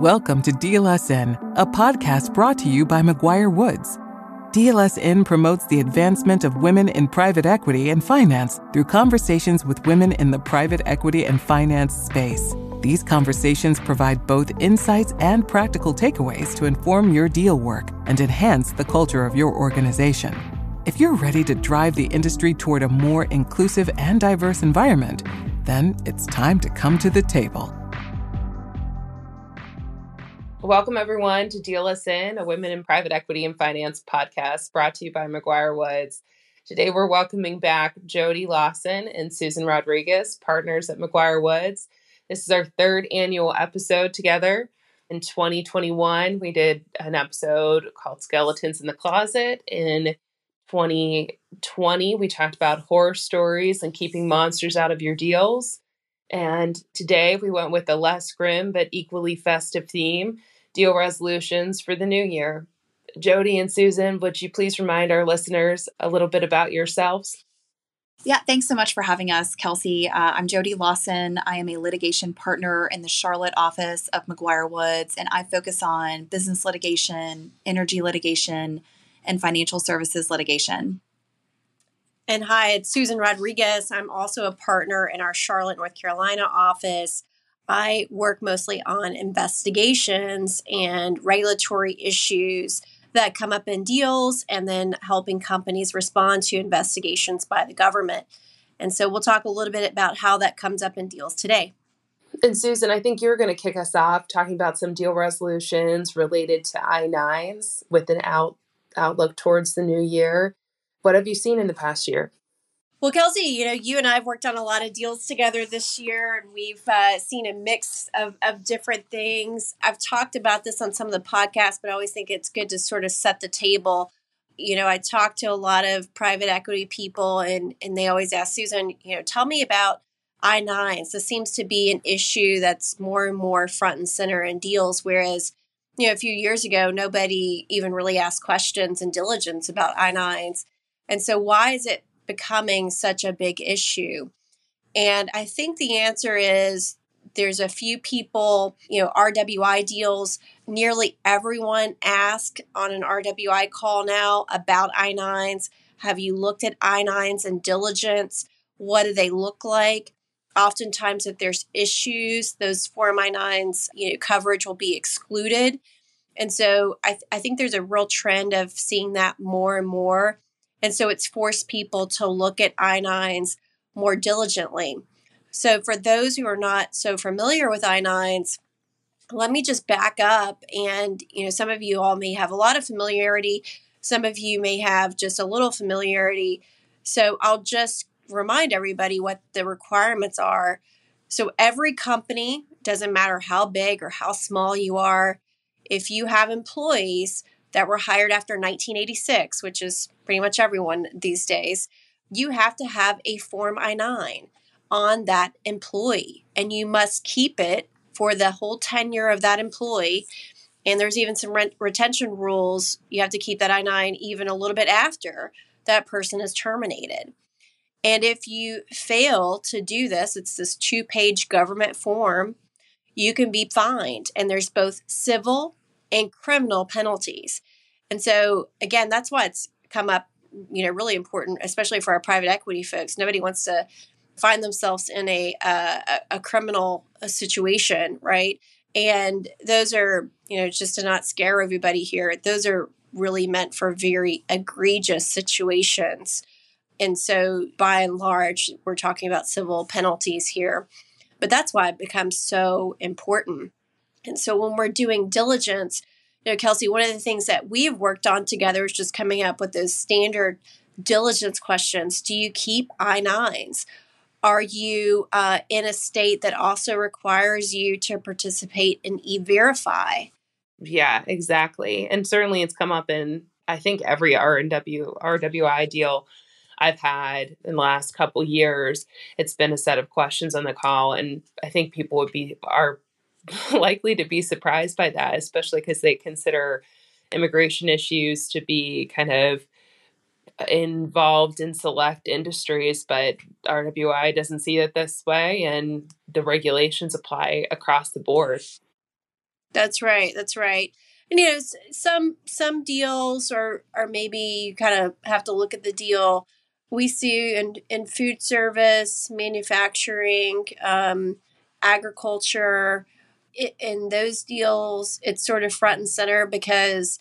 Welcome to Deal Us In, a podcast brought to you by McGuire Woods. Deal Us In promotes the advancement of women in private equity and finance through conversations with women in the private equity and finance space. These conversations provide both insights and practical takeaways to inform your deal work and enhance the culture of your organization. If you're ready to drive the industry toward a more inclusive and diverse environment, then it's time to come to the table. Welcome, everyone, to Deal Us In, a Women in Private Equity and Finance podcast brought to you by McGuireWoods. Today, we're welcoming back Jodie Lawson and Susan Rodriguez, partners at McGuireWoods. This is our third annual episode together. In 2021, we did an episode called Skeletons in the Closet. In 2020, we talked about horror stories and keeping monsters out of your deals. And today we went with a less grim but equally festive theme deal resolutions for the new year. Jodie and Susan, would you please remind our listeners a little bit about yourselves? Yeah, thanks so much for having us, Kelsey. Uh, I'm Jodie Lawson. I am a litigation partner in the Charlotte office of McGuireWoods, and I focus on business litigation, energy litigation, and financial services litigation. And hi, it's Susan Rodriguez. I'm also a partner in our Charlotte, North Carolina office. I work mostly on investigations and regulatory issues that come up in deals and then helping companies respond to investigations by the government. And so we'll talk a little bit about how that comes up in deals today. And Susan, I think you're going to kick us off talking about some deal resolutions related to I 9s with an out, outlook towards the new year. What have you seen in the past year? Well, Kelsey, you know, you and I have worked on a lot of deals together this year, and we've uh, seen a mix of, of different things. I've talked about this on some of the podcasts, but I always think it's good to sort of set the table. You know, I talk to a lot of private equity people, and, and they always ask Susan, you know, tell me about I 9s. This seems to be an issue that's more and more front and center in deals, whereas you know, a few years ago, nobody even really asked questions and diligence about I 9s. And so, why is it becoming such a big issue? And I think the answer is there's a few people, you know, RWI deals. Nearly everyone ask on an RWI call now about I 9s. Have you looked at I 9s and diligence? What do they look like? Oftentimes, if there's issues, those Form I 9s, you know, coverage will be excluded. And so I, th- I think there's a real trend of seeing that more and more and so it's forced people to look at I 9s more diligently. So, for those who are not so familiar with I 9s, let me just back up. And, you know, some of you all may have a lot of familiarity, some of you may have just a little familiarity. So, I'll just remind everybody what the requirements are. So, every company, doesn't matter how big or how small you are, if you have employees that were hired after 1986, which is pretty much everyone these days, you have to have a Form I 9 on that employee and you must keep it for the whole tenure of that employee. And there's even some rent retention rules. You have to keep that I 9 even a little bit after that person is terminated. And if you fail to do this, it's this two page government form, you can be fined. And there's both civil and criminal penalties. And so, again, that's why it's come up, you know, really important, especially for our private equity folks. Nobody wants to find themselves in a uh, a criminal situation, right? And those are, you know, just to not scare everybody here. Those are really meant for very egregious situations. And so, by and large, we're talking about civil penalties here. But that's why it becomes so important. And so, when we're doing diligence, you know, Kelsey, one of the things that we've worked on together is just coming up with those standard diligence questions. Do you keep I 9s? Are you uh, in a state that also requires you to participate in e verify? Yeah, exactly. And certainly it's come up in, I think, every RW, RWI deal I've had in the last couple years. It's been a set of questions on the call. And I think people would be, are likely to be surprised by that, especially because they consider immigration issues to be kind of uh, involved in select industries, but RWI doesn't see it this way, and the regulations apply across the board. That's right. That's right. And you know, some some deals are are maybe you kind of have to look at the deal. We see in in food service, manufacturing, um, agriculture, it, in those deals, it's sort of front and center because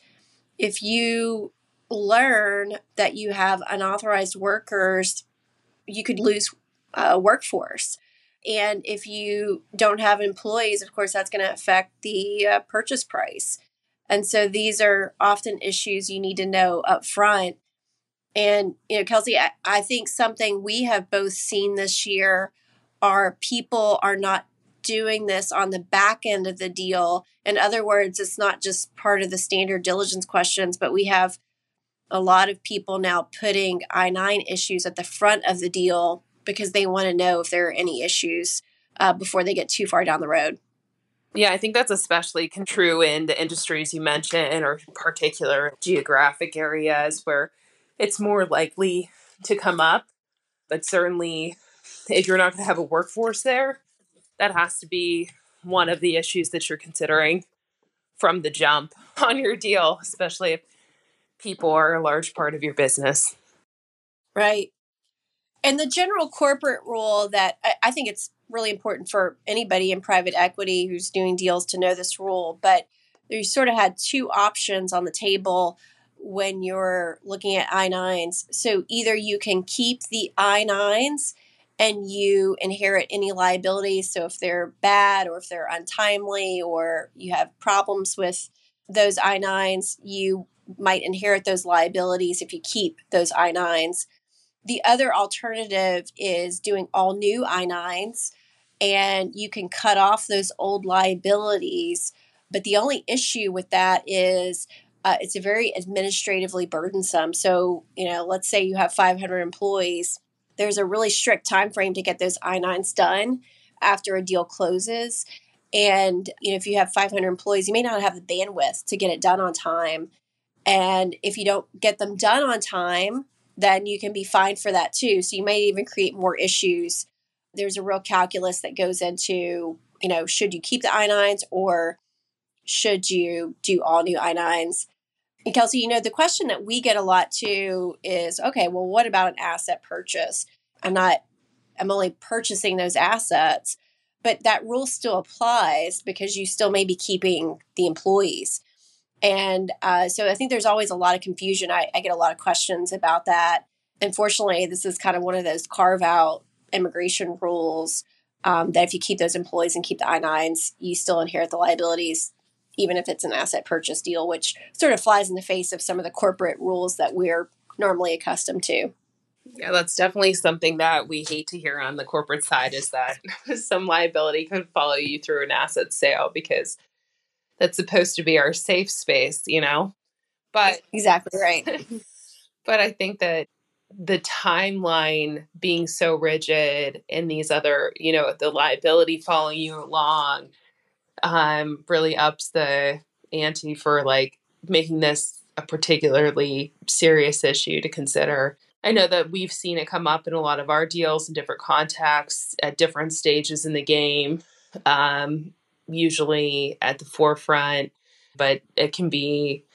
if you learn that you have unauthorized workers, you could lose uh, workforce. And if you don't have employees, of course, that's going to affect the uh, purchase price. And so these are often issues you need to know up front. And, you know, Kelsey, I, I think something we have both seen this year are people are not doing this on the back end of the deal. In other words, it's not just part of the standard diligence questions, but we have a lot of people now putting I 9 issues at the front of the deal because they want to know if there are any issues uh, before they get too far down the road. Yeah, I think that's especially true in the industries you mentioned or particular geographic areas where it's more likely to come up. But certainly, if you're not going to have a workforce there, that has to be one of the issues that you're considering from the jump on your deal, especially if people are a large part of your business. Right. And the general corporate rule that I, I think it's really important for anybody in private equity who's doing deals to know this rule, but you sort of had two options on the table when you're looking at I9s. So either you can keep the I9s and you inherit any liabilities. So if they're bad or if they're untimely or you have problems with those I9s, you might inherit those liabilities if you keep those I9s. The other alternative is doing all new I 9s, and you can cut off those old liabilities. But the only issue with that is uh, it's a very administratively burdensome. So, you know, let's say you have 500 employees, there's a really strict time frame to get those I 9s done after a deal closes. And you know, if you have 500 employees, you may not have the bandwidth to get it done on time. And if you don't get them done on time, then you can be fined for that too. So you may even create more issues. There's a real calculus that goes into, you know, should you keep the I9s or should you do all new I9s? And Kelsey, you know, the question that we get a lot too is okay, well, what about an asset purchase? I'm not, I'm only purchasing those assets, but that rule still applies because you still may be keeping the employees. And uh, so I think there's always a lot of confusion. I, I get a lot of questions about that. Unfortunately, this is kind of one of those carve out immigration rules um, that if you keep those employees and keep the I 9s, you still inherit the liabilities, even if it's an asset purchase deal, which sort of flies in the face of some of the corporate rules that we're normally accustomed to. Yeah, that's definitely something that we hate to hear on the corporate side is that some liability could follow you through an asset sale because that's supposed to be our safe space, you know? But exactly right. but I think that the timeline being so rigid and these other, you know, the liability following you along um really ups the ante for like making this a particularly serious issue to consider. I know that we've seen it come up in a lot of our deals in different contexts at different stages in the game. Um, usually at the forefront, but it can be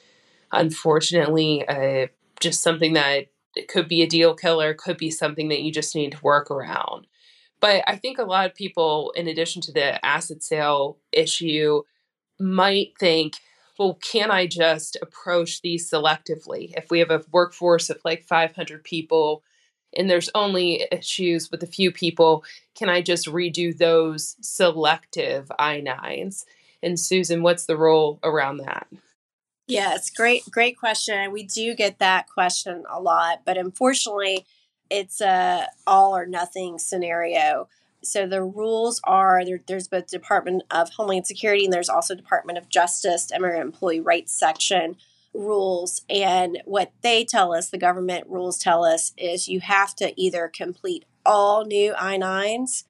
unfortunately uh, just something that could be a deal killer, could be something that you just need to work around. But I think a lot of people, in addition to the asset sale issue, might think, well, can I just approach these selectively? If we have a workforce of like 500 people, and there's only issues with a few people, can I just redo those selective I 9s? And Susan, what's the role around that? Yes, great, great question. We do get that question a lot, but unfortunately, it's a all or nothing scenario. So the rules are there, there's both Department of Homeland Security and there's also Department of Justice, Immigrant Employee Rights section rules. And what they tell us, the government rules tell us, is you have to either complete all new I 9s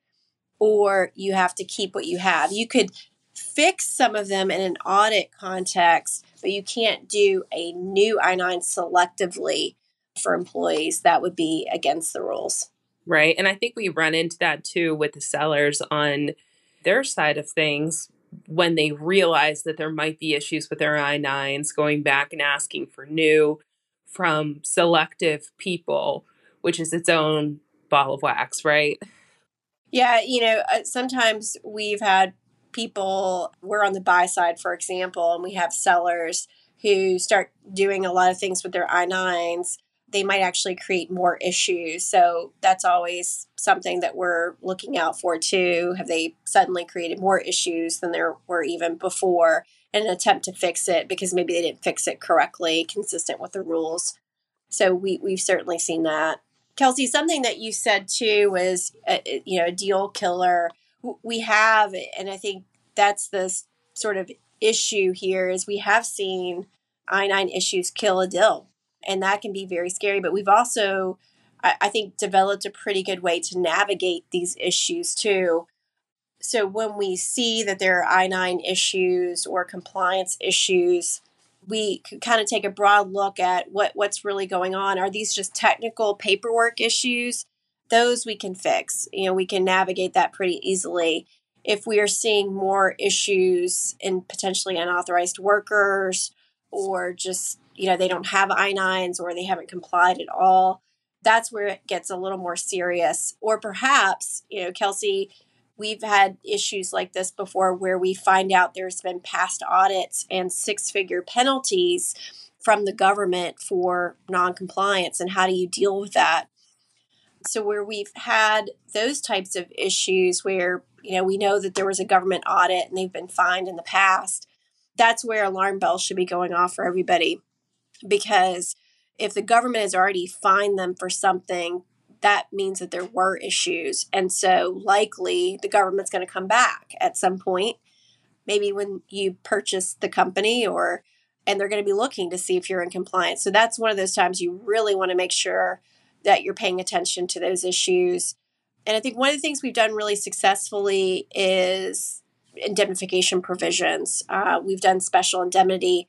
or you have to keep what you have. You could fix some of them in an audit context, but you can't do a new I 9 selectively for employees. That would be against the rules. Right. And I think we run into that too with the sellers on their side of things when they realize that there might be issues with their I 9s, going back and asking for new from selective people, which is its own ball of wax, right? Yeah, you know, uh, sometimes we've had people, we're on the buy side, for example, and we have sellers who start doing a lot of things with their I 9s they might actually create more issues. So that's always something that we're looking out for too. Have they suddenly created more issues than there were even before in an attempt to fix it because maybe they didn't fix it correctly, consistent with the rules? So we, we've certainly seen that. Kelsey, something that you said too was, a, uh, you know, a deal killer. We have, and I think that's the sort of issue here is we have seen I 9 issues kill a deal and that can be very scary. But we've also, I, I think, developed a pretty good way to navigate these issues too. So when we see that there are I 9 issues or compliance issues, we could kind of take a broad look at what, what's really going on. Are these just technical paperwork issues? Those we can fix. You know, we can navigate that pretty easily. If we are seeing more issues in potentially unauthorized workers or just you know, they don't have I 9s or they haven't complied at all. That's where it gets a little more serious. Or perhaps, you know, Kelsey, we've had issues like this before where we find out there's been past audits and six figure penalties from the government for noncompliance. And how do you deal with that? So, where we've had those types of issues where, you know, we know that there was a government audit and they've been fined in the past, that's where alarm bells should be going off for everybody because if the government has already fined them for something, that means that there were issues. And so likely the government's going to come back at some point, maybe when you purchase the company or and they're going to be looking to see if you're in compliance. So that's one of those times you really want to make sure that you're paying attention to those issues. And I think one of the things we've done really successfully is indemnification provisions. Uh, we've done special indemnity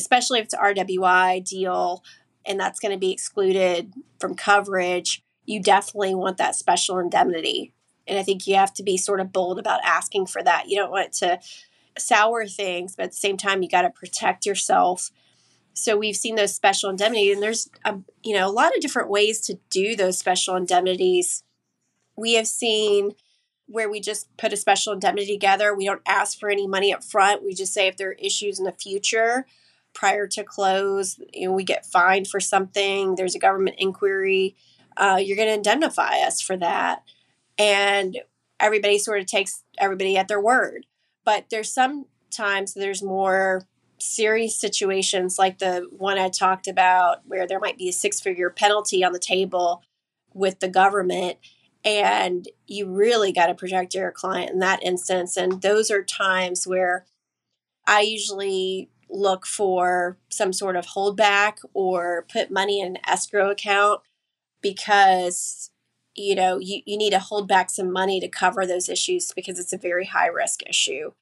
especially if it's RWI deal and that's going to be excluded from coverage, you definitely want that special indemnity. And I think you have to be sort of bold about asking for that. You don't want to sour things, but at the same time, you got to protect yourself. So we've seen those special indemnities, and there's a, you know a lot of different ways to do those special indemnities. We have seen where we just put a special indemnity together. We don't ask for any money up front. We just say if there are issues in the future, prior to close, you know, we get fined for something, there's a government inquiry, uh, you're going to indemnify us for that. And everybody sort of takes everybody at their word. But there's sometimes there's more serious situations like the one I talked about where there might be a six figure penalty on the table with the government and you really got to protect your client in that instance and those are times where I usually look for some sort of holdback or put money in an escrow account because you know you, you need to hold back some money to cover those issues because it's a very high risk issue.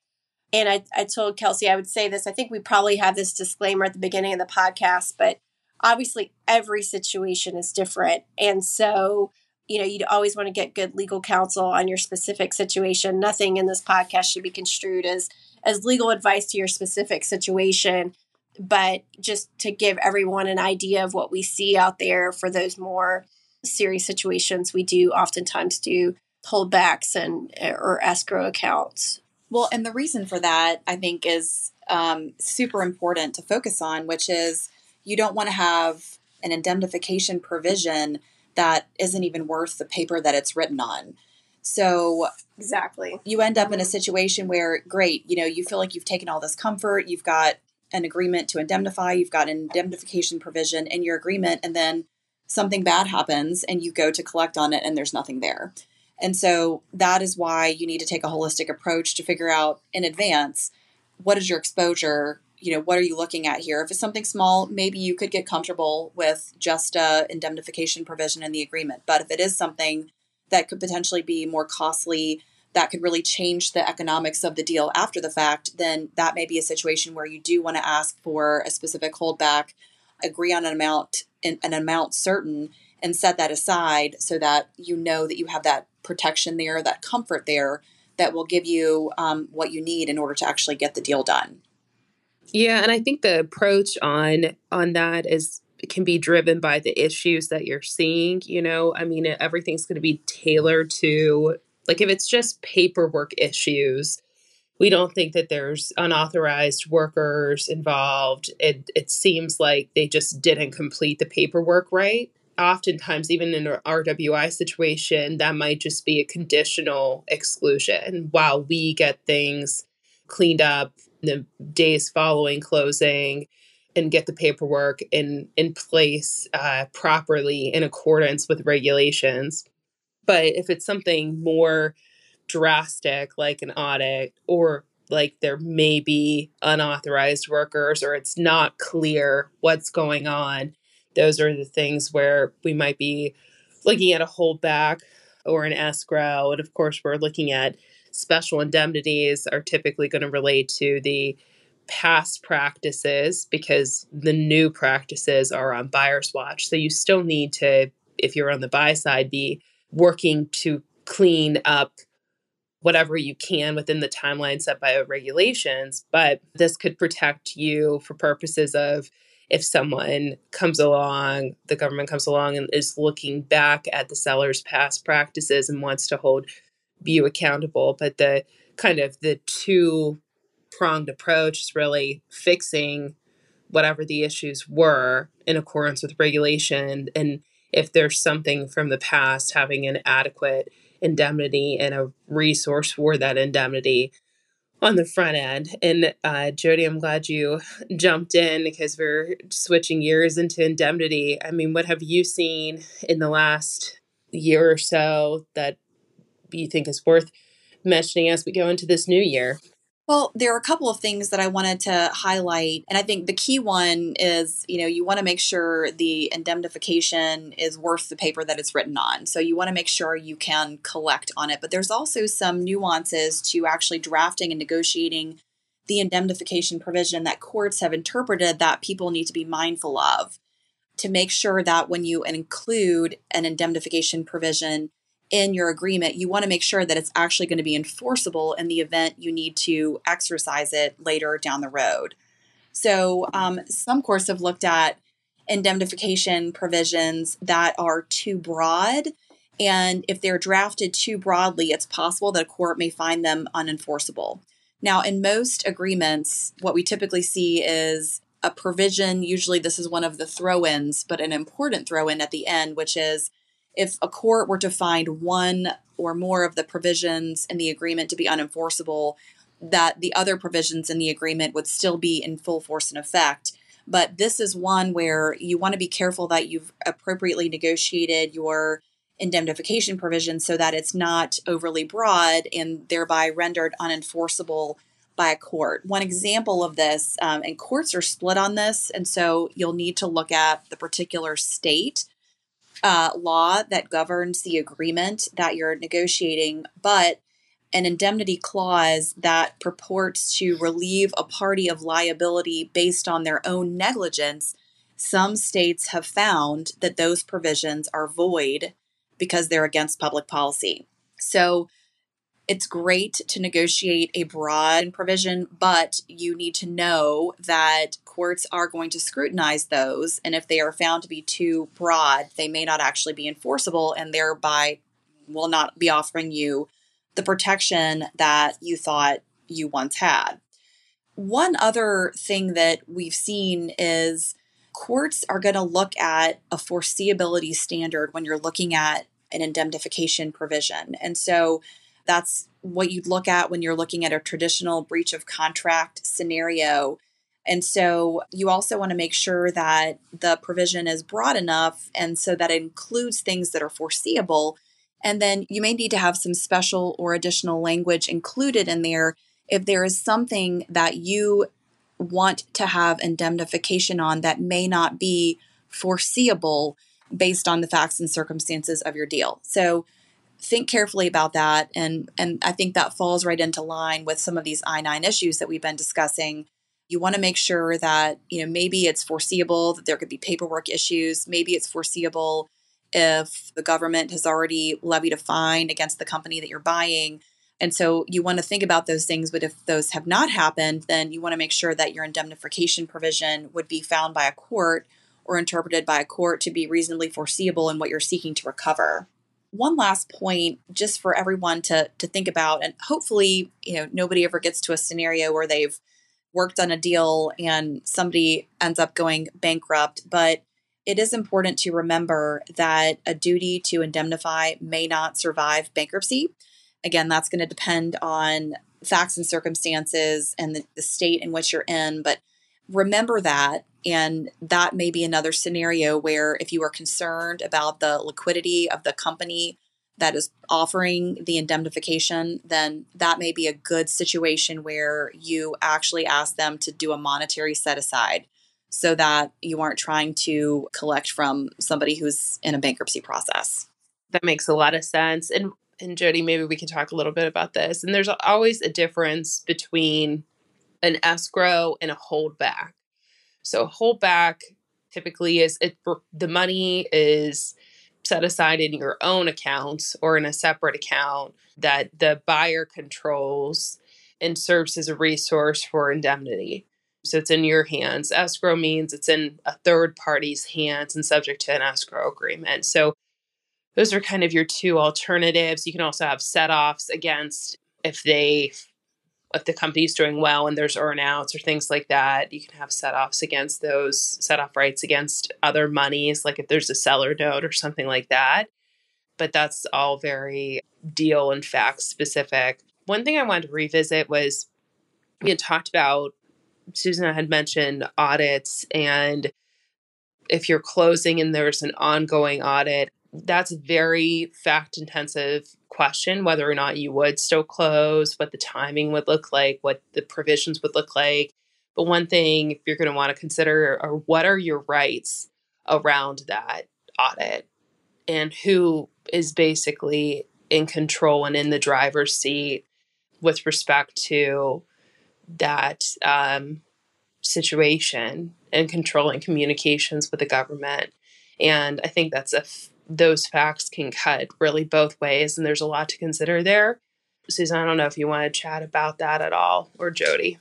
And I, I told kelsey i would say this i think we probably have this disclaimer at the beginning of the podcast but obviously every situation is different. And so you know you'd always want to get good legal counsel on your specific situation nothing in this podcast should be construed as as legal advice to your specific situation, but just to give everyone an idea of what we see out there for those more serious situations, we do oftentimes do holdbacks and or escrow accounts. Well, and the reason for that, I think, is um, super important to focus on, which is you don't want to have an indemnification provision that isn't even worth the paper that it's written on. So exactly, you end up in a situation where, great, you know, you feel like you've taken all this comfort, you've got an agreement to indemnify, you've got an indemnification provision in your agreement, and then something bad happens and you go to collect on it and there's nothing there. And so that is why you need to take a holistic approach to figure out in advance what is your exposure you know what are you looking at here if it's something small maybe you could get comfortable with just a indemnification provision in the agreement but if it is something that could potentially be more costly that could really change the economics of the deal after the fact, then that may be a situation where you do want to ask for a specific holdback, agree on an amount an amount certain and set that aside so that you know that you have that protection there, that comfort there that will give you um, what you need in order to actually get the deal done. Yeah, and I think the approach on on that is can be driven by the issues that you're seeing. You know, I mean, everything's going to be tailored to like if it's just paperwork issues. We don't think that there's unauthorized workers involved. It it seems like they just didn't complete the paperwork right. Oftentimes, even in an RWI situation, that might just be a conditional exclusion while we get things cleaned up the days following closing and get the paperwork in in place uh, properly in accordance with regulations. But if it's something more drastic, like an audit, or like there may be unauthorized workers, or it's not clear what's going on, those are the things where we might be looking at a holdback or an escrow. And of course, we're looking at special indemnities are typically going to relate to the past practices because the new practices are on buyer's watch. So you still need to, if you're on the buy side, be working to clean up whatever you can within the timeline set by regulations. But this could protect you for purposes of if someone comes along, the government comes along and is looking back at the seller's past practices and wants to hold you accountable. But the kind of the two pronged approach is really fixing whatever the issues were in accordance with regulation and if there's something from the past having an adequate indemnity and a resource for that indemnity on the front end. And uh, Jodie, I'm glad you jumped in because we're switching gears into indemnity. I mean, what have you seen in the last year or so that you think is worth mentioning as we go into this new year? Well, there are a couple of things that I wanted to highlight. And I think the key one is, you know, you want to make sure the indemnification is worth the paper that it's written on. So you want to make sure you can collect on it. But there's also some nuances to actually drafting and negotiating the indemnification provision that courts have interpreted that people need to be mindful of to make sure that when you include an indemnification provision, in your agreement, you want to make sure that it's actually going to be enforceable in the event you need to exercise it later down the road. So, um, some courts have looked at indemnification provisions that are too broad. And if they're drafted too broadly, it's possible that a court may find them unenforceable. Now, in most agreements, what we typically see is a provision. Usually, this is one of the throw ins, but an important throw in at the end, which is if a court were to find one or more of the provisions in the agreement to be unenforceable, that the other provisions in the agreement would still be in full force and effect. But this is one where you want to be careful that you've appropriately negotiated your indemnification provision so that it's not overly broad and thereby rendered unenforceable by a court. One example of this, um, and courts are split on this, and so you'll need to look at the particular state uh, law that governs the agreement that you're negotiating, but an indemnity clause that purports to relieve a party of liability based on their own negligence, some states have found that those provisions are void because they're against public policy. So it's great to negotiate a broad provision, but you need to know that courts are going to scrutinize those. And if they are found to be too broad, they may not actually be enforceable and thereby will not be offering you the protection that you thought you once had. One other thing that we've seen is courts are going to look at a foreseeability standard when you're looking at an indemnification provision. And so that's what you'd look at when you're looking at a traditional breach of contract scenario. And so you also want to make sure that the provision is broad enough and so that it includes things that are foreseeable. And then you may need to have some special or additional language included in there if there is something that you want to have indemnification on that may not be foreseeable based on the facts and circumstances of your deal. So think carefully about that and and I think that falls right into line with some of these I9 issues that we've been discussing. You want to make sure that, you know, maybe it's foreseeable that there could be paperwork issues, maybe it's foreseeable if the government has already levied a fine against the company that you're buying. And so you want to think about those things, but if those have not happened, then you want to make sure that your indemnification provision would be found by a court or interpreted by a court to be reasonably foreseeable in what you're seeking to recover. One last point just for everyone to to think about and hopefully, you know, nobody ever gets to a scenario where they've worked on a deal and somebody ends up going bankrupt, but it is important to remember that a duty to indemnify may not survive bankruptcy. Again, that's going to depend on facts and circumstances and the, the, state in which you're in. But remember that. And that may be another scenario where if you are concerned about the liquidity of the company that is offering the indemnification, then that may be a good situation where you actually ask them to do a monetary set aside so that you aren't trying to collect from somebody who's in a bankruptcy process. That makes a lot of sense. And and Jodie, maybe we can talk a little bit about this. And there's always a difference between an escrow and a holdback. So holdback typically is it the money is set aside in your own accounts or in a separate account that the buyer controls and serves as a resource for indemnity. So it's in your hands. Escrow means it's in a third party's hands and subject to an escrow agreement. So those are kind of your two alternatives. You can also have set offs against if they if the company's doing well and there's earnouts or things like that, you can have set offs against those set off rights against other monies, like if there's a seller note or something like that. But that's all very deal and fact specific. One thing I wanted to revisit was you had talked about Susan had mentioned audits and if you're closing and there's an ongoing audit, that's a very fact intensive question whether or not you would still close, what the timing would look like, what the provisions would look like. But one thing if you're going to want to consider are what are your rights around that audit and who is basically in control and in the driver's seat with respect to that um, situation and controlling communications with the government. And I think that's a f- those facts can cut really both ways, and there's a lot to consider there. Susan, I don't know if you want to chat about that at all, or Jodie.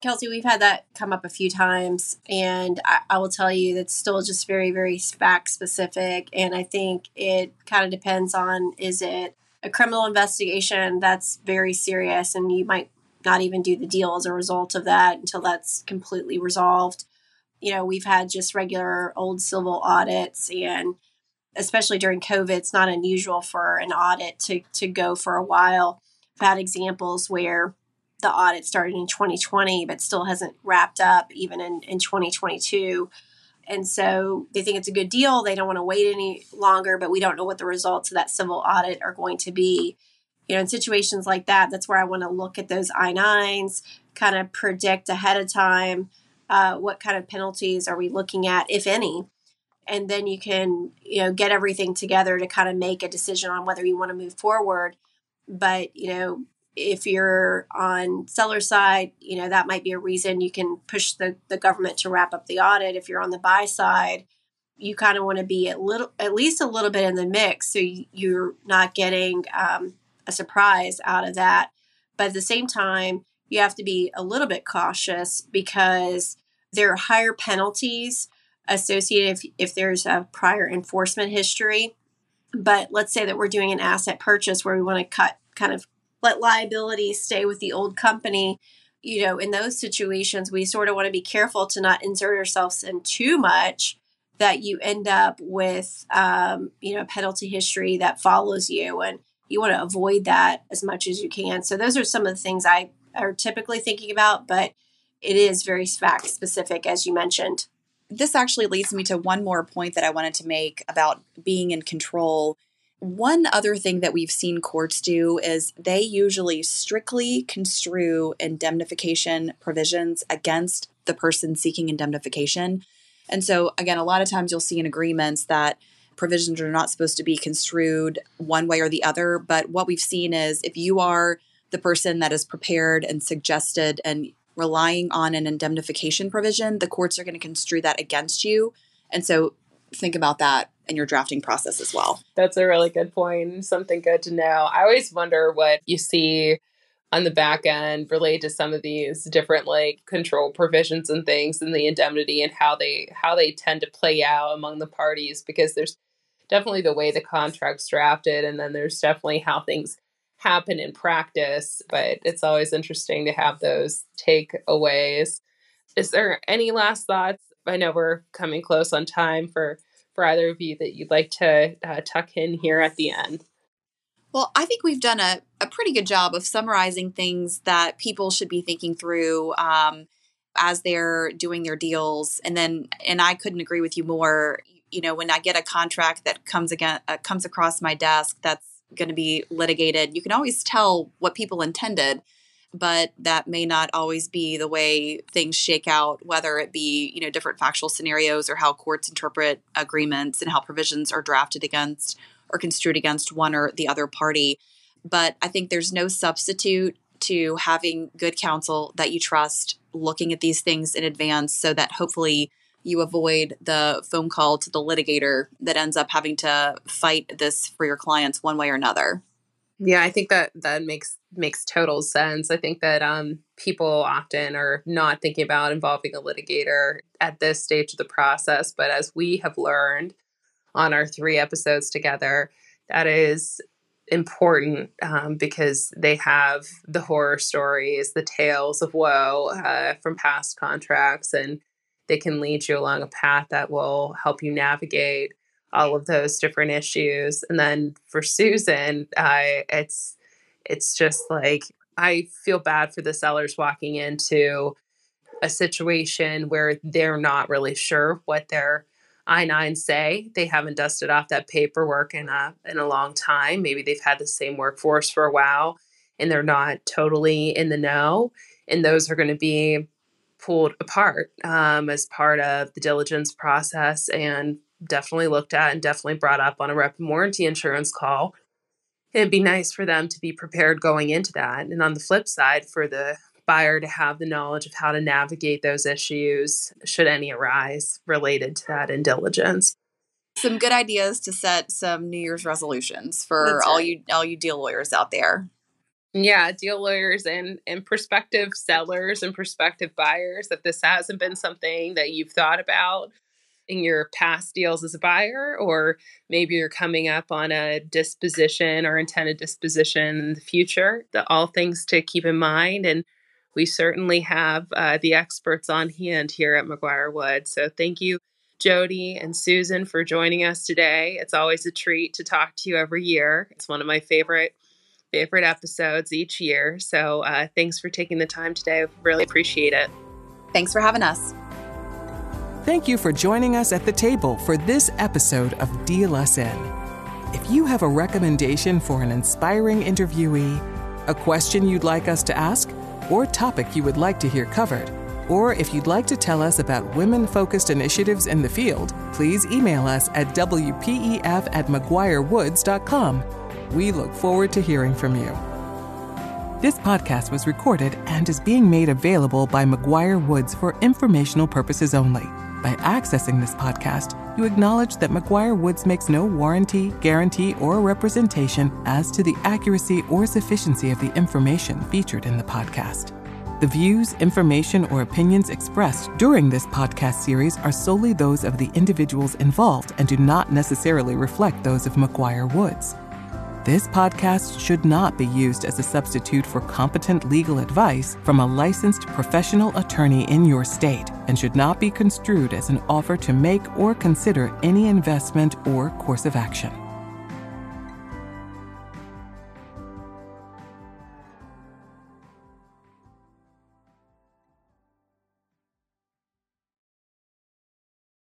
Kelsey, we've had that come up a few times, and I, I will tell you that's still just very, very fact specific. And I think it kind of depends on is it a criminal investigation that's very serious, and you might not even do the deal as a result of that until that's completely resolved. You know, we've had just regular old civil audits and especially during COVID, it's not unusual for an audit to, to go for a while. I've had examples where the audit started in 2020 but still hasn't wrapped up even in, in 2022. And so they think it's a good deal. They don't want to wait any longer, but we don't know what the results of that civil audit are going to be. You know, in situations like that, that's where I want to look at those I 9s, kind of predict ahead of time uh, what kind of penalties are we looking at, if any and then you can you know get everything together to kind of make a decision on whether you want to move forward. But you know if you're on seller side you know that might be a reason you can push the, the government to wrap up the audit. If you're on the buy side you kind of want to be at little at least a little bit in the mix so you're not getting um, a surprise out of that. But at the same time you have to be a little bit cautious because there are higher penalties associated if, if there's a prior enforcement history. But let's say that we're doing an asset purchase where we want to cut kind of let liability stay with the old company. You know, in those situations, we sort of want to be careful to not insert ourselves in too much that you end up with, um, you know, penalty history that follows you. And you want to avoid that as much as you can. So those are some of the things I are typically thinking about, but it is very fact specific, as you mentioned this actually leads me to one more point that I wanted to make about being in control. One other thing that we've seen courts do is they usually strictly construe indemnification provisions against the person seeking indemnification. And so, again, a lot of times you'll see in agreements that provisions are not supposed to be construed one way or the other. But what we've seen is if you are the person that is prepared and suggested and relying on an indemnification provision, the courts are going to construe that against you. And so think about that in your drafting process as well. That's a really good point. Something good to know. I always wonder what you see on the back end related to some of these different like control provisions and things in the indemnity and how they how they tend to play out among the parties because there's definitely the way the contract's drafted and then there's definitely how things happen in practice but it's always interesting to have those takeaways is there any last thoughts i know we're coming close on time for for either of you that you'd like to uh, tuck in here at the end well, I think we've done a, a pretty good job of summarizing things that people should be thinking through um, as they're doing their deals. And then, and I couldn't agree with you more. You know, when I get a contract that comes again uh, comes across my desk that's going to be litigated, you can always tell what people intended, but that may not always be the way things shake out. Whether it be you know different factual scenarios or how courts interpret agreements and how provisions are drafted against or construed against one or the other party. But I think there's no substitute to having good counsel that you trust, looking at these things in advance so that hopefully you avoid the phone call to the litigator that ends up having to fight this for your clients one way or another. Yeah, I think that that makes makes total sense. I think that um, people often are not thinking about involving a litigator at this stage of the process, but as we have learned on our three episodes together. That is important um, because they have the horror stories, the tales of woe uh, from past contracts, and they can lead you along a path that will help you navigate all of those different issues. And then for Susan, it's it's just like I feel bad for the sellers walking into a situation where they're not really sure what they're I nine say they haven't dusted off that paperwork in a in a long time. Maybe they've had the same workforce for a while and they're not totally in the know. And those are going to be pulled apart um, as part of the diligence process and definitely looked at and definitely brought up on a rep and warranty insurance call. It'd be nice for them to be prepared going into that. And on the flip side, for the buyer to have the knowledge of how to navigate those issues should any arise related to that in diligence. Some good ideas to set some New Year's resolutions for That's all right. you all you deal lawyers out there. Yeah, deal lawyers and and prospective sellers and prospective buyers. If this hasn't been something that you've thought about in your past deals as a buyer, or maybe you're coming up on a disposition or intended disposition in the future, the, all things to keep in mind. And we certainly have uh, the experts on hand here at McGuireWood. So thank you, Jodie and Susan, for joining us today. It's always a treat to talk to you every year. It's one of my favorite favorite episodes each year. So uh, thanks for taking the time today. Really appreciate it. Thanks for having us. Thank you for joining us at the table for this episode of Deal Us In. If you have a recommendation for an inspiring interviewee, a question you'd like us to ask, or topic you would like to hear covered. Or if you'd like to tell us about women focused initiatives in the field, please email us at WPEF at McGuireWoods.com. We look forward to hearing from you. This podcast was recorded and is being made available by McGuireWoods for informational purposes only. By accessing this podcast, you acknowledge that McGuireWoods makes no warranty, guarantee, or representation as to the accuracy or sufficiency of the information featured in the podcast. The views, information, or opinions expressed during this podcast series are solely those of the individuals involved and do not necessarily reflect those of McGuireWoods. This podcast should not be used as a substitute for competent legal advice from a licensed professional attorney in your state and should not be construed as an offer to make or consider any investment or course of action.